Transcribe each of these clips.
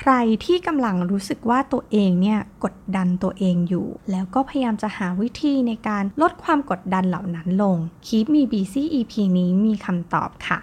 ใครที่กำลังรู้สึกว่าตัวเองเนี่ยกดดันตัวเองอยู่ แล้วก็พยายามจะหาวิธีในการลดความกดดันเหล่านั้นลง Keep Me Busy EP นี้มีคำตอบค่ะ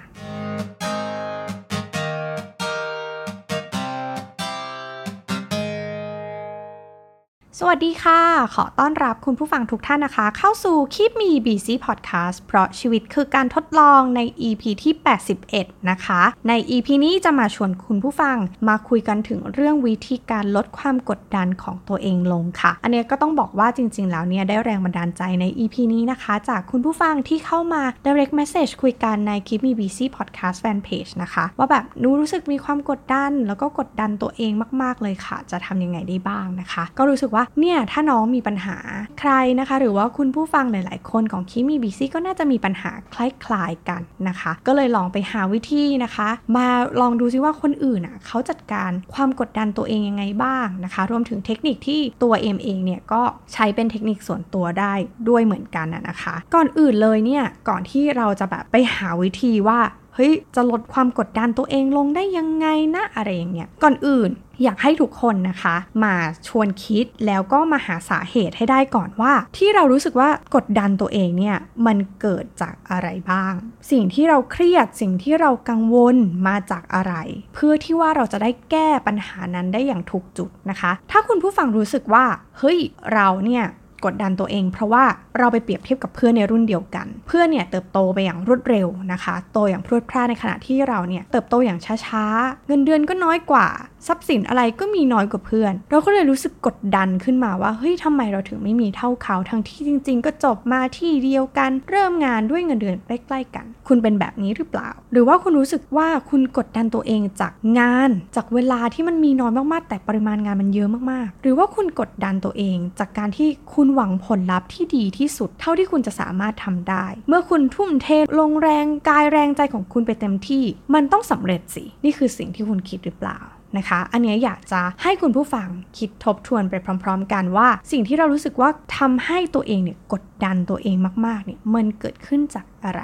สวัสดีค่ะ ขอต้อนรับคุณผู้ฟังทุกท่านนะคะ เข้าสู่คลิปมี BC Podcast เพราะชีวิตคือการทดลองใน EP ที่ 81 นะคะ ใน EP นี้จะมาชวนคุณผู้ฟังมาคุยกันถึงเรื่องวิธีการลดความกดดันของตัวเองลงค่ะ อันนี้ก็ต้องบอกว่าจริง ๆ แล้วเนี่ยได้แรงบันดาลใจใน EP นี้นะคะ จากคุณผู้ฟังที่เข้ามา direct message คุยกันในคลิปมี BC Podcast fan page นะคะ ว่าแบบนูรู้สึกมีความกดดัน แล้วก็กดดันตัวเองมาก ๆ เลยค่ะ จะทำยังไงได้บ้างนะคะ ก็รู้สึกว่าเนี่ยถ้าน้องมีปัญหาใครนะคะ หรือว่าคุณผู้ฟังหลาย ๆ คนของคิมีบีซี่ก็น่าจะมีปัญหาคล้าย ๆ กันนะคะ ก็เลยลองไปหาวิธีนะคะ มาลองดูซิว่าคนอื่นอะเขาจัดการความกดดันตัวเองยังไงบ้างนะคะ รวมถึงเทคนิคที่ตัวเอ็มเองเนี่ยก็ใช้เป็นเทคนิคส่วนตัวได้ด้วยเหมือนกันนะคะ ก่อนอื่นเลยเนี่ยก่อนที่เราจะแบบไปหาวิธีว่า เฮ้ยจะลดความกดดันตัวเองลงได้ยังไงนะอะไรอย่างเงี้ยก่อนอื่นอยากให้ทุกคนนะคะ มาชวนคิดแล้วก็มาหาสาเหตุให้ได้ก่อนว่า ที่เรารู้สึกว่ากดดันตัวเองเนี่ยมันเกิดจากอะไรบ้าง สิ่งที่เราเครียดสิ่งที่เรากังวลมาจากอะไร เพื่อที่ว่าเราจะได้แก้ปัญหานั้นได้อย่างถูกจุดนะคะ ถ้าคุณผู้ฟังรู้สึกว่า เฮ้ยเราเนี่ยกดดันตัวเอง เพราะว่าเราไปเปรียบเทียบกับเพื่อนในรุ่นเดียวกัน เพื่อนเนี่ยเติบโตไปอย่างรวดเร็วนะคะ โตอย่างพรวดพราในขณะที่เราเนี่ยเติบโตอย่างช้าๆ เงินเดือนก็น้อยกว่า ทรัพย์สินอะไรก็มีน้อยกว่าเพื่อน เราก็เลยรู้สึกกดดันขึ้นมาว่าเฮ้ยทำไมเราถึงไม่มีเท่าเขาทั้งที่จริง ๆ ก็จบมาที่เดียวกัน เริ่มงานด้วยเงินเดือนใกล้ๆกัน คุณเป็นแบบนี้หรือเปล่า หรือว่าคุณรู้สึกว่าคุณกดดันตัวเองจากงาน จากเวลาที่มันมีน้อยมากๆ แต่ปริมาณงานมันเยอะมากๆ หรือว่าคุณกดดันตัวเอง จากการที่คุณหวังผลลัพธ์ที่ดีที่สุด เท่าที่คุณจะสามารถทำได้ เมื่อคุณทุ่มเทลงแรงกายแรงใจของคุณไปเต็มที่ มันต้องสำเร็จสิ นี่คือสิ่งที่คุณคิดหรือเปล่านะคะ อันนี้อยากจะให้คุณผู้ฟังคิดทบทวนไปพร้อม ๆ กันว่า สิ่งที่เรารู้สึกว่าทำให้ตัวเองเนี่ยกดดันตัวเองมากๆเนี่ยมันเกิดขึ้นจากอะไร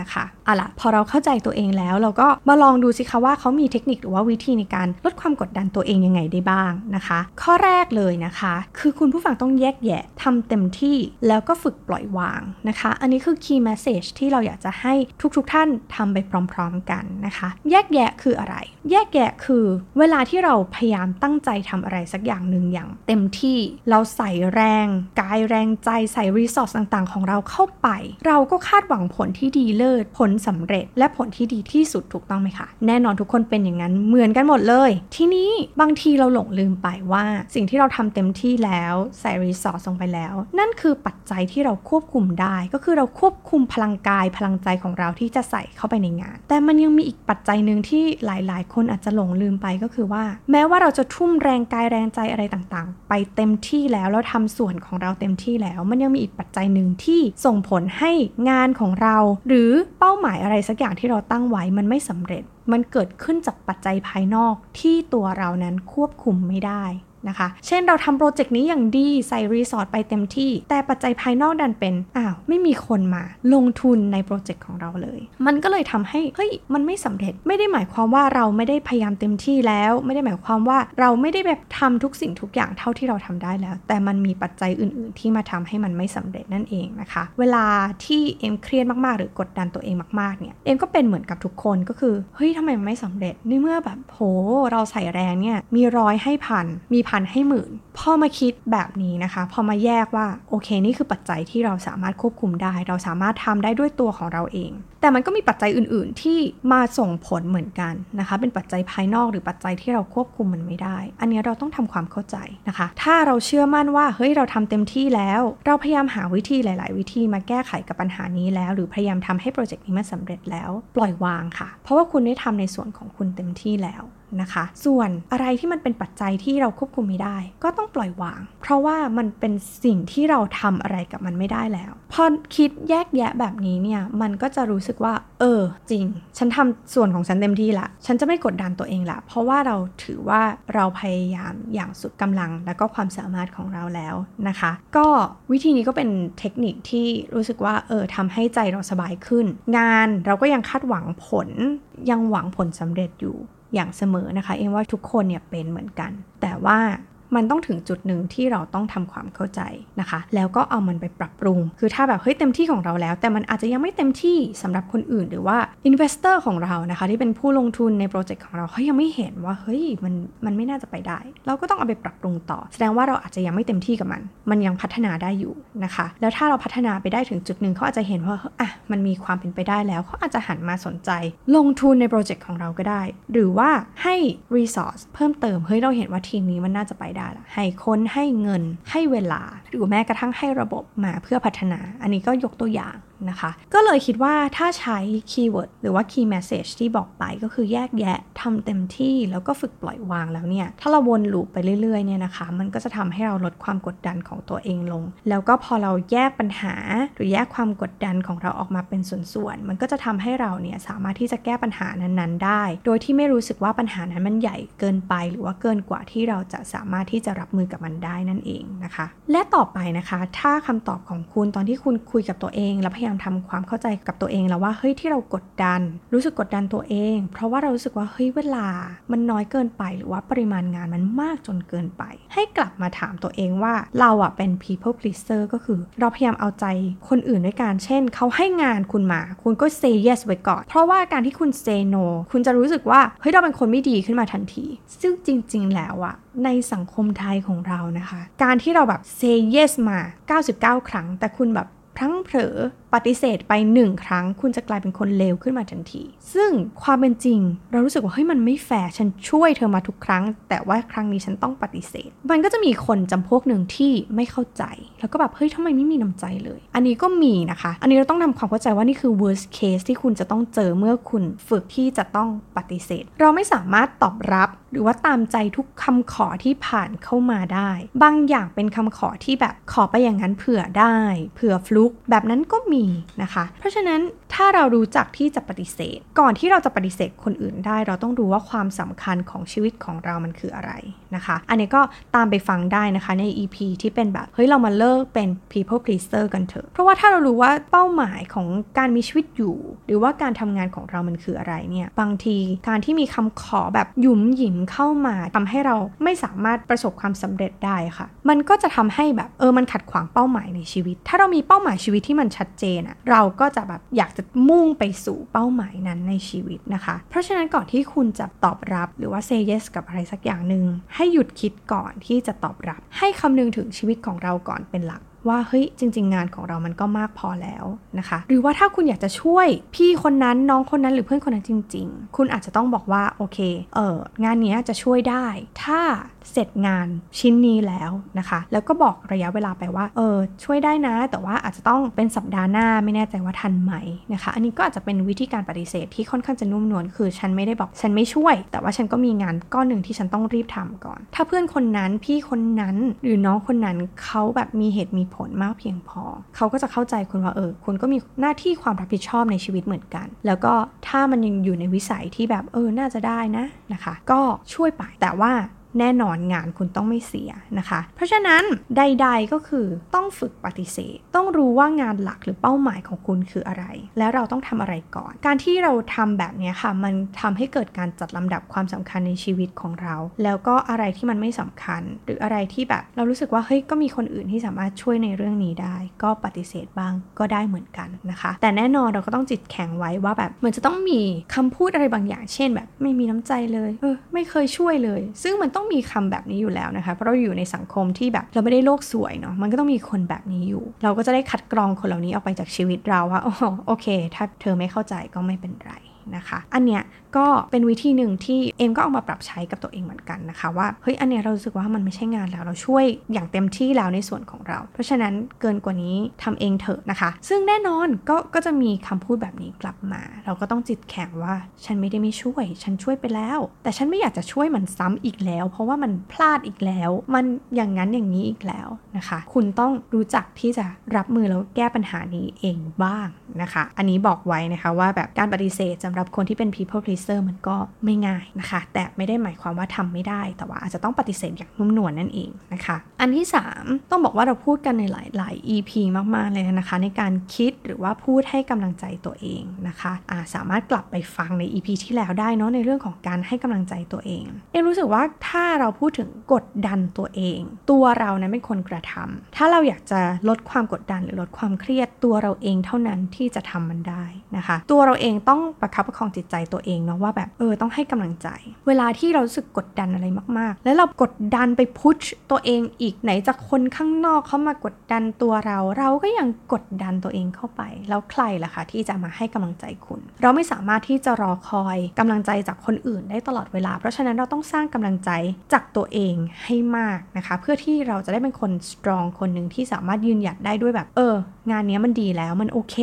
นะคะเอาล่ะพอเราเข้าใจตัวเองแล้ว เราก็มาลองดูสิคะว่าเขามีเทคนิคหรือว่าวิธีในการลดความกดดันตัวเองยังไงได้บ้างนะคะ ข้อแรกเลยนะคะ คือคุณผู้ฟังต้องแยกแยะทำเต็มที่แล้วก็ฝึกปล่อยวางนะคะ อันนี้คือ key message ที่เราอยากจะให้ทุกๆทท่านทำไปพร้อมๆกันนะคะ แยกแยะคืออะไร แยกแยะคือเวลาที่เราพยายามตั้งใจทำอะไรสักอย่างหนึ่งอย่าง เต็มที่เราใส่แรง กายแรงใจใส่รีซอสต่างๆ ของเราเข้าไป เราก็คาดหวังผลที่ดีเลศ ผลสำเร็จ และผลที่ดีที่สุดถูกต้องไหมคะ แน่นอนทุกคนเป็นอย่างนั้นเหมือนกันหมดเลย ทีนี้บางทีเราหลงลืมไปว่าสิ่งที่เราทำเต็มที่แล้วใส่รีสอร์ทลงไปแล้ว นั่นคือปัจจัยที่เราควบคุมได้ ก็คือเราควบคุมพลังกายพลังใจของเราที่จะใส่เข้าไปในงาน แต่มันยังมีอีกปัจจัยหนึ่งที่หลาย ๆ คนอาจจะหลงลืมไปก็คือว่า แม้ว่าเราจะทุ่มแรงกายแรงใจอะไรต่างๆ ไปเต็มที่แล้วแล้วทำส่วนของเราเต็มที่แล้ว มันยังมีอีกปัจจัยหนึ่งที่ส่งผลให้งานของเรา หรือือเป้าหมายอะไรสักอย่างที่เราตั้งไว้มันไม่สำเร็จ มันเกิดขึ้นจากปัจจัยภายนอกที่ตัวเรานั้นควบคุมไม่ได้ นะคะ เช่นเราทำ project นี้อย่างดีใส่ resource ไปเต็มที่ แต่ปัจจัยภายนอกดันเป็นอ้าวไม่มีคนมาลงทุนใน project ของเราเลย มันก็เลยทำให้เฮ้ยมันไม่สำเร็จไม่ได้หมายความว่าเราไม่ได้พยายามเต็มที่แล้ว ไม่ได้หมายความว่าเราไม่ได้แบบทำทุกสิ่งทุกอย่างเท่าที่เราทำได้แล้ว แต่มันมีปัจจัยอื่น ๆ ที่มาทำให้มันไม่สำเร็จนั่นเองนะคะ เวลาที่เอ็มเครียดมากๆ หรือกดดันตัวเองมากๆเนี่ยเอ็มก็เป็นเหมือนกับทุกคนก็คือเฮ้ยทำไมมันไม่สำเร็จในเมื่อแบบโหเราใส่แรงเนี่ยมีร้อยให้พันมีพันให้หมื่นพอมาคิดแบบนี้นะคะ พอมาแยกว่าโอเคนี่คือปัจจัยที่เราสามารถควบคุมได้ เราสามารถทำได้ด้วยตัวของเราเอง แต่มันก็มีปัจจัยอื่น ๆ ที่มาส่งผลเหมือนกันนะคะ เป็นปัจจัยภายนอกหรือปัจจัยที่เราควบคุมมันไม่ได้ อันนี้เราต้องทำความเข้าใจนะคะ ถ้าเราเชื่อมั่นว่าเฮ้ยเราทำเต็มที่แล้ว เราพยายามหาวิธีหลาย ๆ วิธีมาแก้ไขกับปัญหานี้แล้ว หรือพยายามทำให้โปรเจกต์นี้มันสาเร็จแล้ว ปล่อยวางค่ะ เพราะว่าคุณได้ทำในส่วนของคุณเต็มที่แล้ว นะคะ ส่วนอะไรที่มันเป็นปัจจัยที่เราควบคุมไม่ได้ ก็ต้องปล่อยวาง เพราะว่ามันเป็นสิ่งที่เราทำอะไรกับมันไม่ได้แล้ว พอคิดแยกแยะแบบนี้เนี่ย มันก็จะรู้สึกว่า เออ จริง ฉันทำส่วนของฉันเต็มที่ละ ฉันจะไม่กดดันตัวเองละ เพราะว่าเราถือว่าเราพยายามอย่างสุดกำลัง และก็ความสามารถของเราแล้วนะคะ ก็วิธีนี้ก็เป็นเทคนิคที่รู้สึกว่าเออทำให้ใจเราสบายขึ้น งานเราก็ยังคาดหวังผลยังหวังผลสำเร็จอยู่ อย่างเสมอนะคะ เอ็มว่าทุกคนเนี่ยเป็นเหมือนกัน แต่ว่า มันต้องถึงจุดหนึ่งที่เราต้องทำความเข้าใจนะคะ แล้วก็เอามันไปปรับปรุง คือถ้าแบบเฮ้ยเต็มที่ของเราแล้ว แต่มันอาจจะยังไม่เต็มที่สำหรับคนอื่น หรือว่า investor ของเรานะคะ ที่เป็นผู้ลงทุนในโปรเจกต์ของเราเขายังไม่เห็นว่าเฮ้ยมันมันไม่น่าจะไปได้ เราก็ต้องเอาไปปรับปรุงต่อ แสดงว่าเราอาจจะยังไม่เต็มที่กับมัน มันยังพัฒนาได้อยู่นะคะ แล้วถ้าเราพัฒนาไปได้ถึงจุดหนึ่งเขาอาจจะเห็นว่าอะมันมีความเป็นไปได้แล้วเขาอาจจะหันมาสนใจ ลงทุนในโปรเจกต์ของเราก็ได้ หรือว่าให้ resource เพิ่มเติมเฮ้ยเราเห็นว่าทีมนี้มันน่าจะไปได้อะให้คนให้เงินให้เวลา หรือแม้กระทั่งให้ระบบมาเพื่อพัฒนา อันนี้ก็ยกตัวอย่างนะคะ ก็เลยคิดว่าถ้าใช้ keyword หรือว่า key message ที่บอกไปก็คือแยกแยะทำเต็มที่แล้วก็ฝึกปล่อยวางแล้วเนี่ย ถ้าเราวนลูปไปเรื่อยๆเนี่ยนะคะ มันก็จะทำให้เราลดความกดดันของตัวเองลง แล้วก็พอเราแยกปัญหา หรือแยกความกดดันของเราออกมาเป็นส่วนๆ มันก็จะทำให้เราเนี่ยสามารถที่จะแก้ปัญหานั้นๆ ได้ โดยที่ไม่รู้สึกว่าปัญหานั้นมันใหญ่เกินไปหรือว่าเกินกว่าที่เราจะสามารถที่จะรับมือกับมันได้นั่นเองนะคะ และต่อไปนะคะ ถ้าคำตอบของคุณตอนที่คุณคุยกับตัวเองแล้วพยยายามทำความเข้าใจกับตัวเองแล้วว่าเฮ้ยที่เรากดดัน รู้สึกกดดันตัวเอง เพราะว่าเรารู้สึกว่าเฮ้ยเวลา มันน้อยเกินไปหรือว่าปริมาณงานมันมากจนเกินไป ให้กลับมาถามตัวเองว่าเราอะเป็น people pleaser ก็คือ เราพยายามเอาใจคนอื่นด้วยการเช่นเขาให้งานคุณมา คุณก็ say yes ไว้ก่อน เพราะว่าการที่คุณ say no คุณจะรู้สึกว่าเฮ้ยเราเป็นคนไม่ดีขึ้นมาทันที ซึ่งจริง ๆ แล้วอะในสังคมไทยของเรานะคะ การที่เราแบบ say yes มา 99 ครั้ง แต่คุณแบบพลั้งเผลอ ปฏิเสธไปหนึ่งครั้ง คุณจะกลายเป็นคนเลวขึ้นมาทันที ซึ่งความเป็นจริง เรารู้สึกว่าเฮ้ยมันไม่แฟร์ฉันช่วยเธอมาทุกครั้ง แต่ว่าครั้งนี้ฉันต้องปฏิเสธ มันก็จะมีคนจำพวกหนึ่งที่ไม่เข้าใจ แล้วก็แบบเฮ้ยทำไมไม่มีน้ำใจเลย อันนี้ก็มีนะคะ อันนี้เราต้องทำความเข้าใจว่านี่คือ worst case ที่คุณจะต้องเจอเมื่อคุณฝึกที่จะต้องปฏิเสธ เราไม่สามารถตอบรับหรือว่าตามใจทุกคำขอที่ผ่านเข้ามาได้ บางอย่างเป็นคำขอที่แบบขอไปอย่างนั้นเผื่อได้ เผื่อฟลุกแบบนั้นก็มีนะคะ เพราะฉะนั้นถ้าเรารู้จักที่จะปฏิเสธ ก่อนที่เราจะปฏิเสธคนอื่นได้ เราต้องรู้ว่าความสำคัญของชีวิตของเรามันคืออะไรนะคะ อันนี้ก็ตามไปฟังได้นะคะใน EP ที่เป็นแบบ เฮ้ย เรามาเลิกเป็น people pleaser กันเถอะ เพราะว่าถ้าเรารู้ว่าเป้าหมายของการมีชีวิตอยู่ หรือว่าการทำงานของเรามันคืออะไรเนี่ย บางทีการที่มีคำขอแบบหยุมหยิมเข้ามาทำให้เราไม่สามารถประสบความสำเร็จได้ค่ะ มันก็จะทำให้แบบเออมันขัดขวางเป้าหมายในชีวิต ถ้าเรามีเป้าหมายชีวิตที่มันชัดเจนอะเราก็จะแบบอยากจะมุ่งไปสู่เป้าหมายนั้นในชีวิตนะคะ เพราะฉะนั้นก่อนที่คุณจะตอบรับหรือว่า say yes กับอะไรสักอย่างหนึ่งให้หยุดคิดก่อนที่จะตอบรับ ให้คำนึงถึงชีวิตของเราก่อนเป็นหลัก ว่าเฮ้ยจริง ๆ งานของเรามันก็มากพอแล้วนะคะ หรือว่าถ้าคุณอยากจะช่วยพี่คนนั้นน้องคนนั้นหรือเพื่อนคนนั้นจริง ๆ คุณอาจจะต้องบอกว่าโอเคเอองานนี้จะช่วยได้ ถ้าเสร็จงานชิ้นนี้แล้วนะคะ แล้วก็บอกระยะเวลาไปว่าเออช่วยได้นะ แต่ว่าอาจจะต้องเป็นสัปดาห์หน้าไม่แน่ใจว่าทันไหมนะคะ อันนี้ก็อาจจะเป็นวิธีการปฏิเสธที่ค่อนข้างจะนุ่มนวลคือฉันไม่ได้บอกฉันไม่ช่วย แต่ว่าฉันก็มีงานก้อนหนึ่งที่ฉันต้องรีบทำก่อน ถ้าเพื่อนคนนั้นพี่คนนั้นหรือน้องคนนั้นเขาแบบมีเหตุมีผลมากเพียงพอ เขาก็จะเข้าใจคุณว่าเออ คุณก็มีหน้าที่ความรับผิดชอบในชีวิตเหมือนกัน แล้วก็ถ้ามันยังอยู่ในวิสัยที่แบบเออน่าจะได้นะนะคะ ก็ช่วยไปแต่ว่า แน่นอนงานคุณต้องไม่เสียนะคะ เพราะฉะนั้นใด ๆก็คือต้องฝึกปฏิเสธ ต้องรู้ว่างานหลักหรือเป้าหมายของคุณคืออะไร แล้วเราต้องทำอะไรก่อน การที่เราทำแบบนี้ค่ะ มันทำให้เกิดการจัดลำดับความสำคัญในชีวิตของเรา แล้วก็อะไรที่มันไม่สำคัญ หรืออะไรที่แบบเรารู้สึกว่าเฮ้ยก็มีคนอื่นที่สามารถช่วยในเรื่องนี้ได้ ก็ปฏิเสธบ้างก็ได้เหมือนกันนะคะ แต่แน่นอนเราก็ต้องจิตแข็งไว้ว่าแบบมันจะต้องมีคำพูดอะไรบางอย่าง เช่นแบบไม่มีน้ำใจเลยเออไม่เคยช่วยเลย ซึ่งมันต้องมีคำแบบนี้อยู่แล้วนะคะ เพราะเราอยู่ในสังคมที่แบบเราไม่ได้โลกสวยเนาะมันก็ต้องมีคนแบบนี้อยู่ เราก็จะได้คัดกรองคนเหล่านี้ออกไปจากชีวิตเราว่าโอ้โอเค ถ้าเธอไม่เข้าใจก็ไม่เป็นไร นะคะ อันเนี้ยก็เป็นวิธีหนึ่งที่เอ็มก็เอามาปรับใช้กับตัวเองเหมือนกันนะคะว่าเฮ้ยอันเนี้ยเราสึกว่ามันไม่ใช่งานแล้วเราช่วยอย่างเต็มที่แล้วในส่วนของเรา เพราะฉะนั้นเกินกว่านี้ทำเองเถอะนะคะ ซึ่งแน่นอนก็ก็จะมีคำพูดแบบนี้กลับมา เราก็ต้องจิตแข็งว่าฉันไม่ได้ไม่ช่วย ฉันช่วยไปแล้ว แต่ฉันไม่อยากจะช่วยมันซ้ำอีกแล้ว เพราะว่ามันพลาดอีกแล้ว มันอย่างนั้นอย่างนี้อีกแล้วนะคะ คุณต้องรู้จักที่จะรับมือแล้วแก้ปัญหานี้เองบ้างนะคะ อันนี้บอกไว้นะคะว่าแบบการปฏิเสธจะำหรับคนที่เป็น people pleaser มันก็ไม่ง่ายนะคะ แต่ไม่ได้หมายความว่าทำไม่ได้ แต่ว่าอาจจะต้องปฏิเสธอย่างนุ่มนวลนั่นเองนะคะ อันที่ 3 ต้องบอกว่าเราพูดกันในหลายๆ EP มาก ๆ เลยนะคะ ในการคิดหรือว่าพูดให้กำลังใจตัวเองนะคะะสามารถกลับไปฟังใน EP ที่แล้วได้เนาะในเรื่องของการให้กำลังใจตัวเอง เอ็รู้สึกว่าถ้าเราพูดถึงกดดันตัวเอง ตัวเรานะเป็นคนกระทำถ้าเราอยากจะลดความกดดันหรือลดความเครียดตัวเราเองเท่านั้นที่จะทำมันได้นะคะ ตัวเราเองต้องประคับประคองจิตใจตัวเองเนาะว่าแบบเออต้องให้กำลังใจ เวลาที่เราสึกกดดันอะไรมากๆ แล้วเรากดดันไปพุชตัวเองอีกไหนจากคนข้างนอกเขามากดดันตัวเรา เราก็ยังกดดันตัวเองเข้าไป แล้วใครล่ะคะที่จะมาให้กำลังใจคุณ เราไม่สามารถที่จะรอคอยกำลังใจจากคนอื่นได้ตลอดเวลา เพราะฉะนั้นเราต้องสร้างกำลังใจจากตัวเองให้มากนะคะ เพื่อที่เราจะได้เป็นคนสตรองคนหนึ่งที่สามารถยืนหยัดได้ด้วยแบบ เออ งานนี้มันดีแล้วมันโอเค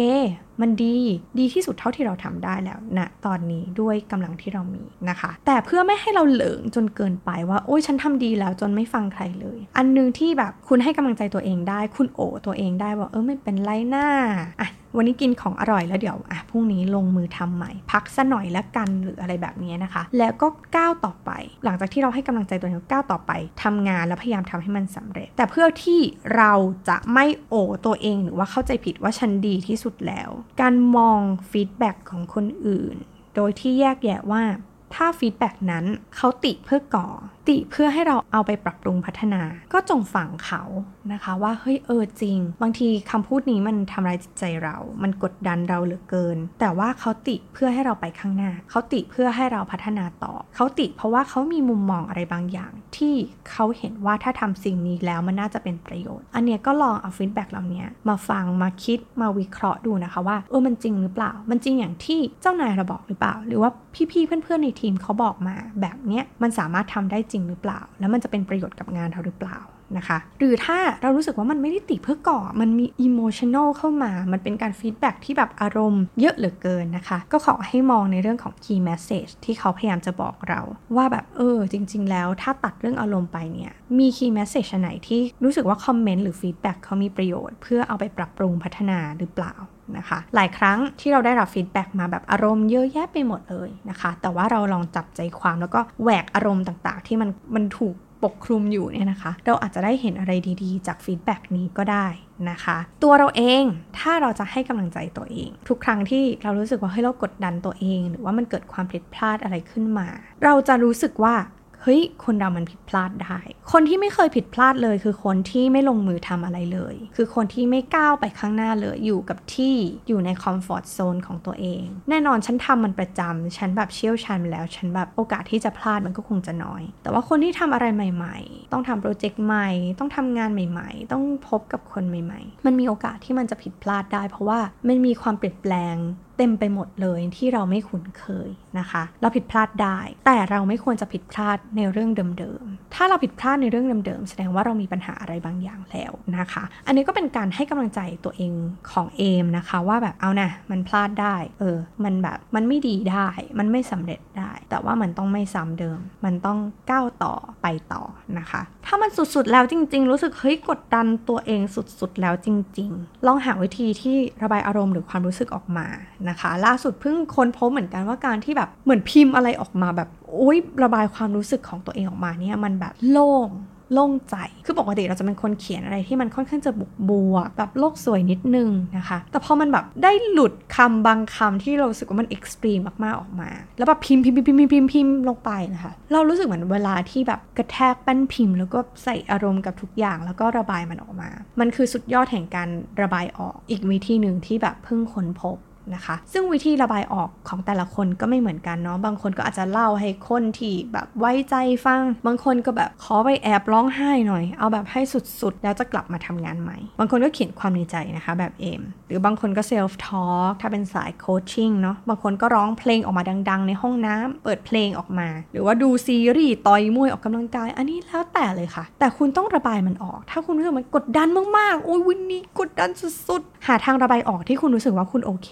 มันดีดีที่สุดเท่าที่เราทำได้แล้วณนะตอนนี้ด้วยกำลังที่เรามีนะคะ แต่เพื่อไม่ให้เราเหลิงจนเกินไปว่า โอ้ยฉันทำดีแล้วจนไม่ฟังใครเลย อันนึงที่แบบคุณให้กำลังใจตัวเองได้ คุณโอตัวเองได้ว่าเออไม่เป็นไรหน้าอะวันนี้กินของอร่อยแล้วเดี๋ยวอะพรุ่งนี้ลงมือทำใหม่ พักซะหน่อยแล้วกันหรืออะไรแบบนี้นะคะ แล้วก็ก้าวต่อไป หลังจากที่เราให้กำลังใจตัวเองก้าวต่อไปทำงานแล้วพยายามทำให้มันสำเร็จ แต่เพื่อที่เราจะไม่อวยตัวเองหรือว่าเข้าใจผิดว่าฉันดีที่สุดแล้วการมอง feedback ของคนอื่น โดยที่แยกแยะว่า ถ้า feedback นั้นเขาติเพื่อก่อ ติเพื่อให้เราเอาไปปรับปรุงพัฒนา ก็จงฟังเขานะคะว่าเฮ้ยเออจริง บางทีคำพูดนี้มันทำร้ายจิตใจเรา มันกดดันเราเหลือเกิน แต่ว่าเขาติเพื่อให้เราไปข้างหน้า เขาติเพื่อให้เราพัฒนาต่อ เขาติเพราะว่าเขามีมุมมองอะไรบางอย่าง ที่เขาเห็นว่าถ้าทำสิ่งนี้แล้วมันน่าจะเป็นประโยชน์ อันเนี้ยก็ลองเอา feedback เหล่านี้มาฟังมาคิดมาวิเคราะห์ดูนะคะว่าเออมันจริงหรือเปล่า มันจริงอย่างที่เจ้านายเราบอกหรือเปล่า หรือว่าพี่ๆเพื่อนๆในทีมเขาบอกมา แบบเนี้ยมันสามารถทำได้จริงหรือเปล่า แล้วมันจะเป็นประโยชน์กับงานเราหรือเปล่า นะคะ หรือถ้าเรารู้สึกว่ามันไม่ได้ติเพื่อก่อ มันมีอิโมชัน a ลเข้ามา มันเป็นการ feedback ที่แบบอารมณ์เยอะเหลือเกินนะคะ ก็ขอให้มองในเรื่องของ key message ที่เขาพยายามจะบอกเรา ว่าแบบเออจริง ๆ แล้วถ้าตัดเรื่องอารมณ์ไปเนี่ยมี key message ไหนที่รู้สึกว่าคอมเมนต์หรือ feedback เขามีประโยชน์เพื่อเอาไปปรับปรุงพัฒนาหรือเปล่านะคะหลายครั้งที่เราได้รับ feedback มาแบบอารมณ์เยอะแยะไปหมดเลยนะคะ แต่ว่าเราลองจับใจความแล้วก็แหวกอารมณ์ต่างๆ ที่มันมันถูก ปกคลุมอยู่เนี่ยนะคะ เราอาจจะได้เห็นอะไรดีๆ จาก feedback นี้ก็ได้นะคะ ตัวเราเองถ้าเราจะให้กำลังใจตัวเอง ทุกครั้งที่เรารู้สึกว่าเฮ้ยเรากดดันตัวเอง หรือว่ามันเกิดความผิดพลาดอะไรขึ้นมา เราจะรู้สึกว่า เฮ้ย คนเรามันผิดพลาดได้ คนที่ไม่เคยผิดพลาดเลยคือคนที่ไม่ลงมือทำอะไรเลย คือคนที่ไม่ก้าวไปข้างหน้าเลย อยู่กับที่ อยู่ใน comfort zone ของตัวเอง แน่นอนฉันทำมันประจำฉันแบบเชี่ยวชาญแล้ว ฉันแบบโอกาสที่จะพลาดมันก็คงจะน้อย แต่ว่าคนที่ทำอะไรใหม่ ๆ ต้องทำโปรเจกต์ใหม่ ต้องทำงานใหม่ ๆ ต้องพบกับคนใหม่ ๆ มันมีโอกาสที่มันจะผิดพลาดได้ เพราะว่ามันมีความเปลี่ยนแปลงเต็มไปหมดเลยที่เราไม่คุ้นเคยนะคะ เราผิดพลาดได้ แต่เราไม่ควรจะผิดพลาดในเรื่องเดิมๆ ถ้าเราผิดพลาดในเรื่องเดิมๆ แสดงว่าเรามีปัญหาอะไรบางอย่างแล้วนะคะ อันนี้ก็เป็นการให้กำลังใจตัวเองของเอมนะคะ ว่าแบบเอานะมันพลาดได้ เออ มันแบบมันไม่ดีได้ มันไม่สำเร็จได้ แต่ว่ามันต้องไม่ซ้ำเดิม มันต้องก้าวต่อไปต่อนะคะ ถ้ามันสุดๆแล้วจริง ๆ รู้สึกเฮ้ยกดดันตัวเองสุดๆแล้วจริง ๆ ลองหาวิธีที่ระบายอารมณ์หรือความรู้สึกออกมานะคะ ล่าสุดเพิ่งค้นพบเหมือนกันว่าการที่แบบเหมือนพิมพ์อะไรออกมาแบบโอ๊ยระบายความรู้สึกของตัวเองออกมาเนี่ยมันแบบโล่งโล่งใจ คือปกติเราจะเป็นคนเขียนอะไรที่มันค่อนข้างจะบุกบัวแบบโลกสวยนิดนึงนะคะ แต่พอมันแบบได้หลุดคำบางคำที่เราสึกว่ามันเอ็กซ์ตรีมมากๆออกมา แล้วแบบพิมพ์พิมพ์พิมพ์พิมพ์พิมพ์พิมพ์ลงไปนะคะ เรารู้สึกเหมือนเวลาที่แบบกระแทกแป้นพิมพ์ แล้วก็ใส่อารมณ์กับทุกอย่าง แล้วก็ระบายมันออกมา มันคือสุดยอดแห่งการระบายออก อีกวิธีหนึ่งที่แบบเพิ่งค้นพบ นะคะ ซึ่งวิธีระบายออกของแต่ละคนก็ไม่เหมือนกันเนาะ บางคนก็อาจจะเล่าให้คนที่แบบไว้ใจฟัง บางคนก็แบบขอไปแอบร้องไห้หน่อย เอาแบบให้สุดๆ แล้วจะกลับมาทำงานใหม่ บางคนก็เขียนความในใจนะคะแบบเอม หรือบางคนก็ self-talk ถ้าเป็นสาย coaching เนาะ บางคนก็ร้องเพลงออกมาดัง ๆ ในห้องน้ำเปิดเพลงออกมา หรือว่าดูซีรีส์ต่อยมวยออกกำลังกาย อันนี้แล้วแต่เลยค่ะ แต่คุณต้องระบายมันออก ถ้าคุณรู้สึกมันกดดันมากๆ โอ้ยวันนี้กดดันสุดๆ หาทางระบายออกที่คุณรู้สึกว่าคุณโอเค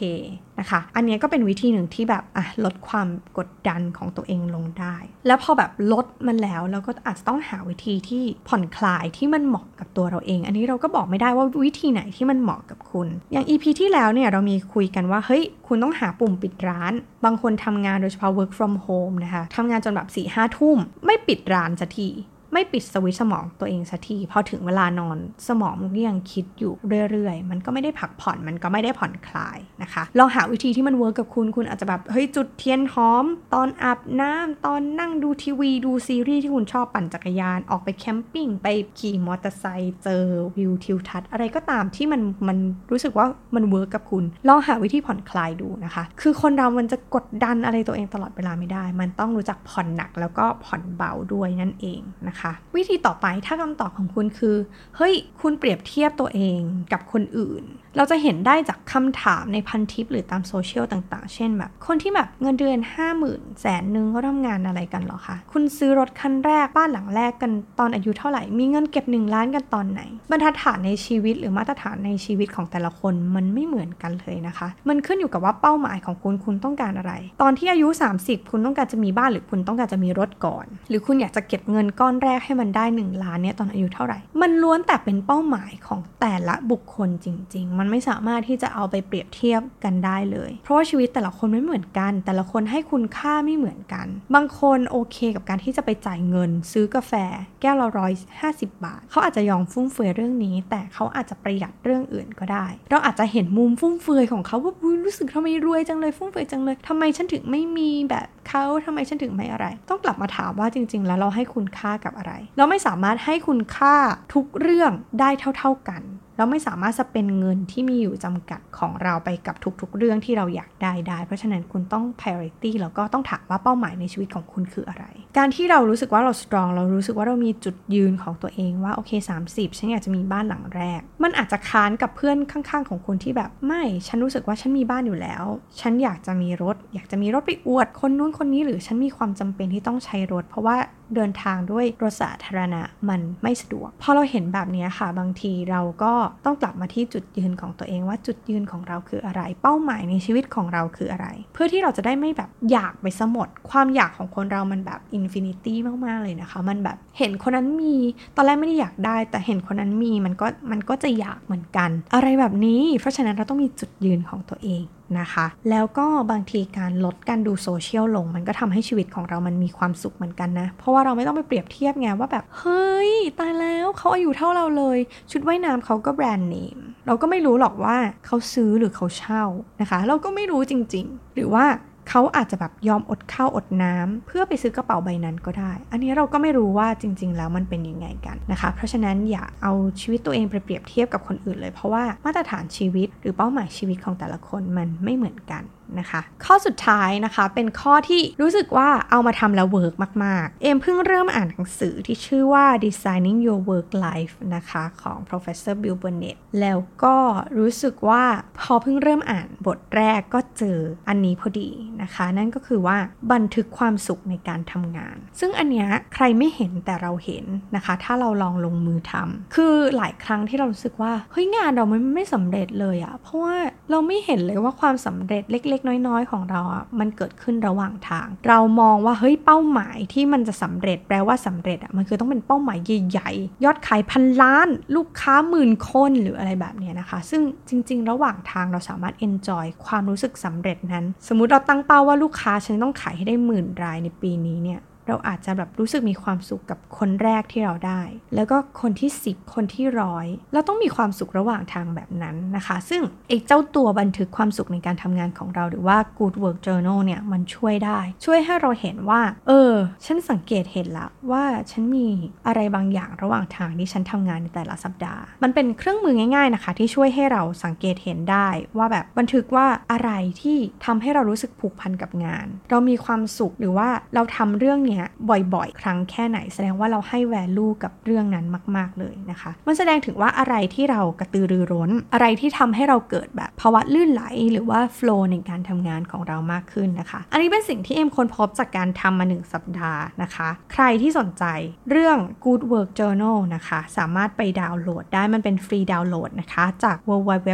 นะคะ อันนี้ก็เป็นวิธีหนึ่งที่แบบอะลดความกดดันของตัวเองลงได้ แล้วพอแบบลดมันแล้วเราก็อาจจะต้องหาวิธีที่ผ่อนคลายที่มันเหมาะกับตัวเราเอง อันนี้เราก็บอกไม่ได้ว่าวิธีไหนที่มันเหมาะกับคุณ อย่าง EP ที่แล้วเนี่ยเรามีคุยกันว่าเฮ้ยคุณต้องหาปุ่มปิดร้าน บางคนทำงานโดยเฉพาะ work from home นะคะทำงานจนแบบสี่ห้าทุ่มไม่ปิดร้านสักที ไม่ปิดสวิตช์สมองตัวเองสักทีพอถึงเวลานอนสมองมันก็ยังคิดอยู่เรื่อยๆ มันก็ไม่ได้พักผ่อนมันก็ไม่ได้ผ่อนคลายนะคะลองหาวิธีที่มัน work กับคุณคุณอาจจะแบบเฮ้ยจุดเทียนหอม ตอนอาบน้ำตอนนั่งดูทีวี ดูซีรีส์ที่คุณชอบปั่นจักรยานออกไป camping ไปขี่มอเตอร์ไซค์เจอวิวทิวทัศน์อะไรก็ตามที่มันมันรู้สึกว่ามัน work กับคุณลองหาวิธีผ่อนคลายดูนะคะ คือคนเรามันจะกดดันอะไรตัวเองตลอดเวลาไม่ได้ มันต้องรู้จักผ่อนหนักแล้วก็ผ่อนเบาด้วยนั่นเองนะคะคะ วิธีต่อไปถ้าคำตอบของคุณคือ เฮ้ย คุณเปรียบเทียบตัวเองกับคนอื่น เราจะเห็นได้จากคำถามในพันทิปหรือตามโซเชียลต่างๆ เช่นแบบ คนที่แบบเงินเดือน 50,000 แสนหนึ่งเขาทำงานอะไรกันหรอคะ คุณซื้อรถคันแรกบ้านหลังแรกกันตอนอายุเท่าไหร่ มีเงินเก็บ 1 ล้านกันตอนไหน บรรทัดฐานในชีวิตหรือมาตรฐานในชีวิตของแต่ละคนมันไม่เหมือนกันเลยนะคะ มันขึ้นอยู่กับว่าเป้าหมายของคุณคุณต้องการอะไร ตอนที่อายุ 30 คุณต้องการจะมีบ้านหรือคุณต้องการจะมีรถก่อน หรือคุณอยากจะเก็บเงินก้อนแรกให้มันได้ 1 ล้านเนี่ยตอนอายุเท่าไหร่ มันล้วนแต่เป็นเป้าหมายของแต่ละบุคคลจริง ๆ มันไม่สามารถที่จะเอาไปเปรียบเทียบกันได้เลย เพราะว่าชีวิตแต่ละคนไม่เหมือนกัน แต่ละคนให้คุณค่าไม่เหมือนกัน บางคนโอเคกับการที่จะไปจ่ายเงิน ซื้อกาแฟ แก้วละร้อยห้าสิบบาท เขาอาจจะยอมฟุ่มเฟือยเรื่องนี้ แต่เขาอาจจะประหยัดเรื่องอื่นก็ได้ เราอาจจะเห็นมุมฟุ่มเฟือยของเขาว่ารู้สึกทำไมรวยจังเลยฟุ่มเฟือยจังเลยทำไมฉันถึงไม่มีแบบเขาทำไมฉันถึงไม่อะไร ต้องกลับมาถามว่าจริง ๆ แล้วเราให้คุณค่ากับอะไร เราไม่สามารถให้คุณค่าทุกเรื่องได้เท่า ๆกัน เราไม่สามารถจะเป็นเงินที่มีอยู่จำกัดของเราไปกับทุกๆ เรื่องที่เราอยากได้ได้ เพราะฉะนั้นคุณต้อง priority แล้วก็ต้องถามว่าเป้าหมายในชีวิตของคุณคืออะไร การที่เรารู้สึกว่าเรา strong เรารู้สึกว่าเรามีจุดยืนของตัวเองว่าโอเค 30 ฉันอยากจะมีบ้านหลังแรก มันอาจจะค้านกับเพื่อนข้างๆ ของคุณที่แบบไม่ ฉันรู้สึกว่าฉันมีบ้านอยู่แล้ว ฉันอยากจะมีรถ อยากจะมีรถไปอวด คนนู้นคนนี้หรือฉันมีความจำเป็นที่ต้องใช้รถ เพราะว่า เดินทางด้วยรถสาธารณะมันไม่สะดวก พอเราเห็นแบบนี้ค่ะ บางทีเราก็ต้องกลับมาที่จุดยืนของตัวเองว่าจุดยืนของเราคืออะไร เป้าหมายในชีวิตของเราคืออะไร เพื่อที่เราจะได้ไม่แบบอยากไปซะหมด ความอยากของคนเรามันแบบ infinity มากๆเลยนะคะ มันแบบเห็นคนนั้นมีตอนแรกไม่ได้อยากได้ แต่เห็นคนนั้นมีมันก็มันก็จะอยากเหมือนกัน อะไรแบบนี้ เพราะฉะนั้นเราต้องมีจุดยืนของตัวเอง นะคะ แล้วก็บางทีการลดการดูโซเชียลลง มันก็ทำให้ชีวิตของเรามันมีความสุขเหมือนกันนะ เพราะว่าเราไม่ต้องไปเปรียบเทียบไงว่าแบบเฮ้ยตายแล้วเขาอายุเท่าเราเลย ชุดว่ายน้ำเขาก็แบรนด์เนมเราก็ไม่รู้หรอกว่าเขาซื้อหรือเขาเช่านะคะ เราก็ไม่รู้จริง ๆ หรือว่า เขาอาจจะแบบยอมอดข้าวอดน้ำเพื่อไปซื้อกระเป๋าใบนั้นก็ได้ อันนี้เราก็ไม่รู้ว่าจริง ๆ แล้วมันเป็นยังไงกันนะคะ เพราะฉะนั้นอย่าเอาชีวิตตัวเองไปเปรียบเทียบกับคนอื่นเลย เพราะว่ามาตรฐานชีวิตหรือเป้าหมายชีวิตของแต่ละคนมันไม่เหมือนกัน นะคะ ข้อสุดท้ายนะคะเป็นข้อที่รู้สึกว่าเอามาทำแล้ว workมาก ๆ เอมเพิ่งเริ่มอ่านหนังสือที่ชื่อว่า Designing Your Work Life นะคะของ Professor Bill Burnett แล้วก็รู้สึกว่าพอเพิ่งเริ่มอ่านบทแรกก็เจออันนี้พอดีนะคะ นั่นก็คือว่าบันทึกความสุขในการทำงาน ซึ่งอันเนี้ยใครไม่เห็นแต่เราเห็นนะคะ ถ้าเราลองลงมือทำคือหลายครั้งที่เรารู้สึกว่าเฮ้ยงานเรามันไม่สำเร็จเลยอะเพราะว่าเราไม่เห็นเลยว่าความสำเร็จเล็กๆ น้อยๆ ของเราอะมันเกิดขึ้นระหว่างทาง เรามองว่าเฮ้ยเป้าหมายที่มันจะสำเร็จแปลว่าสำเร็จอะมันคือต้องเป็นเป้าหมายใหญ่ๆ ยอดขายพันล้าน ลูกค้าหมื่นคนหรืออะไรแบบนี้นะคะ ซึ่งจริง ๆ ระหว่างทางเราสามารถ enjoy ความรู้สึกสำเร็จนั้น สมมุติเราตั้งเป้าว่าลูกค้าฉันต้องขายให้ได้หมื่นรายในปีนี้เนี่ย เราอาจจะแบบรู้สึกมีความสุขกับคนแรกที่เราได้ แล้วก็คนที่ 10 คนที่ร้อยเราต้องมีความสุขระหว่างทางแบบนั้นนะคะ ซึ่งไอ้เจ้าตัวบันทึกความสุขในการทำงานของเราหรือว่า Good Work Journal เนี่ยมันช่วยได้ ช่วยให้เราเห็นว่า เออ ฉันสังเกตเห็นละว่าฉันมีอะไรบางอย่างระหว่างทางที่ฉันทำงานในแต่ละสัปดาห์ มันเป็นเครื่องมือง่าย ๆนะคะ ที่ช่วยให้เราสังเกตเห็นได้ว่าแบบบันทึกว่าอะไรที่ทำให้เรารู้สึกผูกพันกับงาน เรามีความสุขหรือว่าเราทำเรื่องนี้บ่อยๆ ครั้งแค่ไหน แสดงว่าเราให้แวลูกับเรื่องนั้นมาก ๆ เลยนะคะ มันแสดงถึงว่าอะไรที่เรากระตือรือร้น อะไรที่ทำให้เราเกิดแบบภาวะลื่นไหล หรือว่า flow ในการทำงานของเรามากขึ้นนะคะ อันนี้เป็นสิ่งที่เอ็มค้นพบจากการทำมา 1 สัปดาห์นะคะ ใครที่สนใจเรื่อง Good Work Journal นะคะ สามารถไปดาวน์โหลดได้มันเป็น free download นะคะจาก www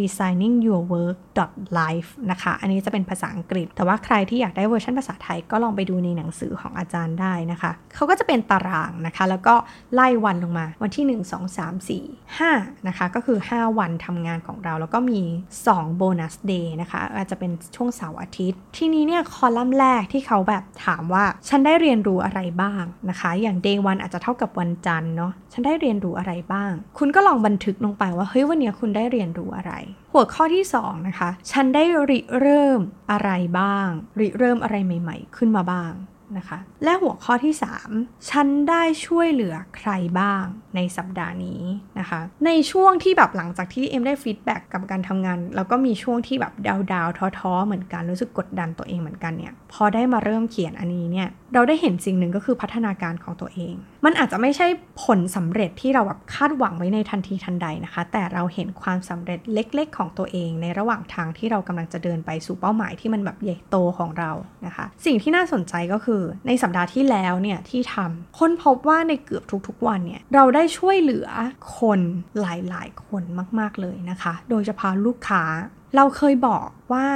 designing your work life นะคะ อันนี้จะเป็นภาษาอังกฤษ แต่ว่าใครที่อยากได้เวอร์ชันภาษาไทยก็ลองไปดูในหนังสือของอาจารย์ได้นะคะ เขาก็จะเป็นตารางนะคะ แล้วก็ไล่วันลงมา วันที่ 1 2 3 4 5 นะคะ ก็คือ 5 วันทำงานของเรา แล้วก็มี2โบนัสเดย์นะคะ อาจจะเป็นช่วงเสาร์อาทิตย์ ทีนี้เนี่ยคอลัมน์แรกที่เขาแบบถามว่า ฉันได้เรียนรู้อะไรบ้างนะคะ อย่าง day 1อาจจะเท่ากับวันจันทร์เนาะ ฉันได้เรียนรู้อะไรบ้าง คุณก็ลองบันทึกลงไปว่า เฮ้ยวันนี้คุณได้เรียนรู้อะไรหัวข้อที่2นะคะ ฉันได้ริเริ่มอะไรบ้าง ริเริ่มอะไรใหม่ ๆ ขึ้นมาบ้างนะคะ และหัวข้อที่ 3 ฉันได้ช่วยเหลือใครบ้างในสัปดาห์นี้นะคะ ในช่วงที่แบบหลังจากที่เอ็มได้ feedback กับการทำงาน แล้วก็มีช่วงที่แบบดาวดาวท้อๆ เหมือนกันรู้สึกกดดันตัวเองเหมือนกันเนี่ย พอได้มาเริ่มเขียนอันนี้เนี่ย เราได้เห็นสิ่งหนึ่งก็คือพัฒนาการของตัวเองมันอาจจะไม่ใช่ผลสำเร็จที่เราแบบคาดหวังไว้ในทันทีทันใดนะคะ แต่เราเห็นความสำเร็จเล็กๆ ของตัวเอง ในระหว่างทางที่เรากำลังจะเดินไปสู่เป้าหมายที่มันแบบใหญ่โตของเรานะคะ สิ่งที่น่าสนใจก็คือในสัปดาห์ที่แล้วเนี่ยที่ทำค้นพบว่าในเกือบทุกๆ วันเนี่ยเราได้ช่วยเหลือคนหลายๆ คนมาก ๆเลยนะคะ โดยเฉพาะลูกค้า เราเคยบอกว่า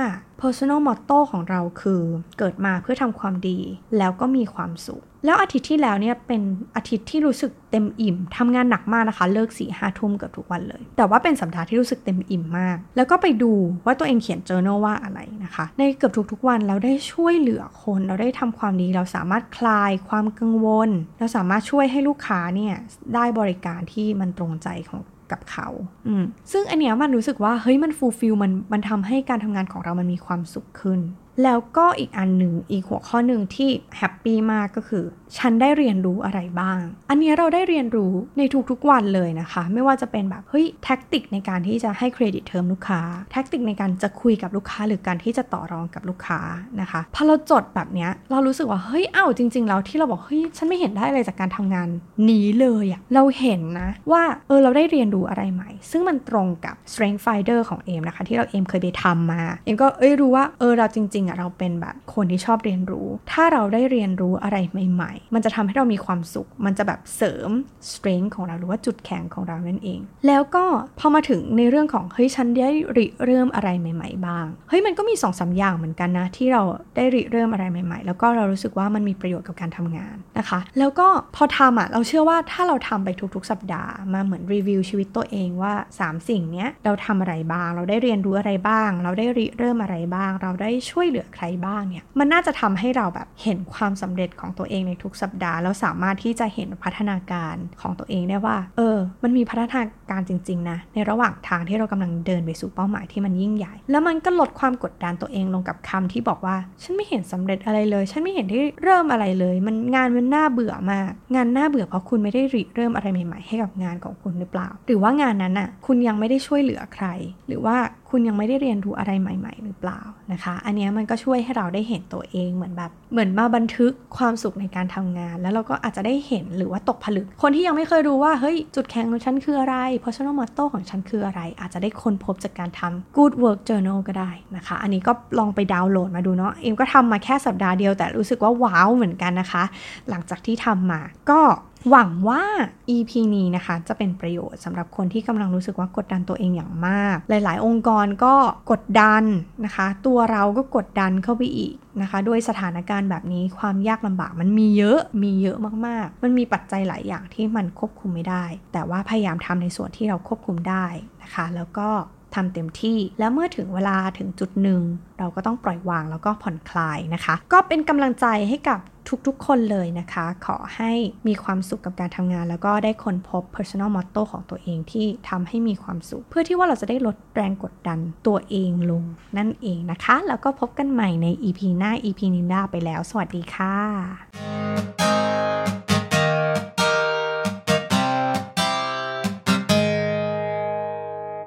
personal motto ของเราคือเกิดมาเพื่อทำความดี แล้วก็มีความสุข แล้วอาทิตย์ที่แล้วเนี่ยเป็นอาทิตย์ที่รู้สึกเต็มอิ่มทำงานหนักมากนะคะ เลิกสี่ห้าทุ่มเกือบทุกวันเลย แต่ว่าเป็นสัปดาห์ที่รู้สึกเต็มอิ่มมาก แล้วก็ไปดูว่าตัวเองเขียน journal ว่าอะไรนะคะ ในเกือบทุกๆวันเราได้ช่วยเหลือคน เราได้ทำความดี เราสามารถคลายความกังวล เราสามารถช่วยให้ลูกค้าเนี่ยได้บริการที่มันตรงใจของ กับเขา อืมซึ่งอันเนี้ยมันรู้สึกว่าเฮ้ยมัน fulfill มันมันทำให้การทำงานของเรามันมีความสุขขึ้น แล้วก็อีกอันหนึ่งอีกหัวข้อหนึ่งที่แฮปปี้มากก็คือ ฉันได้เรียนรู้อะไรบ้าง อันนี้เราได้เรียนรู้ในทุกๆวันเลยนะคะ ไม่ว่าจะเป็นแบบเฮ้ย tactic ในการที่จะให้ credit term ลูกค้า tactic ในการจะคุยกับลูกค้า หรือการที่จะต่อรองกับลูกค้านะคะพอเราจดแบบเนี้ยเรารู้สึกว่าเฮ้ยเอ้าจริงๆแล้วที่เราบอกเฮ้ยฉันไม่เห็นได้อะไรจากการทำงานนี้เลยอะเราเห็นนะว่าเออเราได้เรียนรู้อะไรใหม่ ซึ่งมันตรงกับ strength finder ของเอมนะคะ ที่เราเอมเคยไปทำมาเอมก็เอ้ยรู้ว่าเออเราจริงๆอะเราเป็นแบบคนที่ชอบเรียนรู้ ถ้าเราได้เรียนรู้อะไรใหม่มันจะทำให้เรามีความสุข มันจะแบบเสริม strength ของเราหรือว่าจุดแข็งของเรานั่นเอง แล้วก็พอมาถึงในเรื่องของเฮ้ยฉันได้ริเริ่มอะไรใหม่ ๆ บ้าง เฮ้ยมันก็มี2อสาอย่างเหมือนกันนะที่เราได้ริเริ่มอะไรใหม่ ๆ แล้วก็เรารู้สึกว่ามันมีประโยชน์กับการทำงานนะคะ แล้วก็พอทำอะเราเชื่อว่าถ้าเราทำไปทุกๆ สัปดาห์มาเหมือนรีวิวชีวิตตัวเองว่า 3 สิ่งเนี้ยเราทำอะไรบ้าง เราได้เรียนรู้อะไรบ้าง เราได้ริเริ่มอะไรบ้าง เราได้ช่วยเหลือใครบ้างเนี่ยมันน่าจะทำให้เราแบบเห็นความสำเร็จของตัวเองในทุกสัปดาห์ แล้วสามารถที่จะเห็นพัฒนาการของตัวเองได้ว่า เออ มันมีพัฒนาการจริงๆนะ ในระหว่างทางที่เรากำลังเดินไปสู่เป้าหมายที่มันยิ่งใหญ่ แล้วมันก็ลดความกดดันตัวเองลงกับคำที่บอกว่า ฉันไม่เห็นสำเร็จอะไรเลย ฉันไม่เห็นที่เริ่มอะไรเลย มันงานมันน่าเบื่อมาก งานน่าเบื่อเพราะคุณไม่ได้ริเริ่มอะไรใหม่ ๆ ให้กับงานของคุณหรือเปล่า หรือว่างานนั้นน่ะ คุณยังไม่ได้ช่วยเหลือใคร หรือว่า คุณยังไม่ได้เรียนรู้อะไรใหม่ ๆ หรือเปล่านะคะ อันนี้มันก็ช่วยให้เราได้เห็นตัวเองเหมือนแบบ เหมือนมาบันทึกความสุขในการทำงาน แล้วเราก็อาจจะได้เห็นหรือว่าตกผลึก คนที่ยังไม่เคยรู้ว่า เฮ้ย จุดแข็งของฉันคืออะไร personal motto ของฉันคืออะไร อาจจะได้ค้นพบจากการทำ good work journal ก็ได้นะคะ อันนี้ก็ลองไปดาวน์โหลดมาดูเนาะ เอ็มก็ทำมาแค่สัปดาห์เดียวแต่รู้สึกว่าว้าวเหมือนกันนะคะ หลังจากที่ทำมา ก็ หวังว่า EP นี้นะคะจะเป็นประโยชน์สำหรับคนที่กำลังรู้สึกว่ากดดันตัวเองอย่างมาก หลาย ๆ องค์กรก็กดดันนะคะ ตัวเราก็กดดันเข้าไปอีกนะคะด้วยสถานการณ์แบบนี้ความยากลำบากมันมีเยอะมีเยอะมาก ๆ มันมีปัจจัยหลายอย่างที่มันควบคุมไม่ได้ แต่ว่าพยายามทำในส่วนที่เราควบคุมได้นะคะ แล้วก็ทำเต็มที่แล้วเมื่อถึงเวลาถึงจุดหนึ่ง เราก็ต้องปล่อยวางแล้วก็ผ่อนคลายนะคะ ก็เป็นกำลังใจให้กับ ทุกๆ คนเลยนะคะ ขอให้มีความสุขกับการทำงาน แล้วก็ได้ค้นพบ personal motto ของตัวเองที่ทำให้มีความสุข เพื่อที่ว่าเราจะได้ลดแรงกดดันตัวเองลงนั่นเองนะคะ แล้วก็พบกันใหม่ใน EP หน้า EP นินดาไปแล้ว สวัสดีค่ะ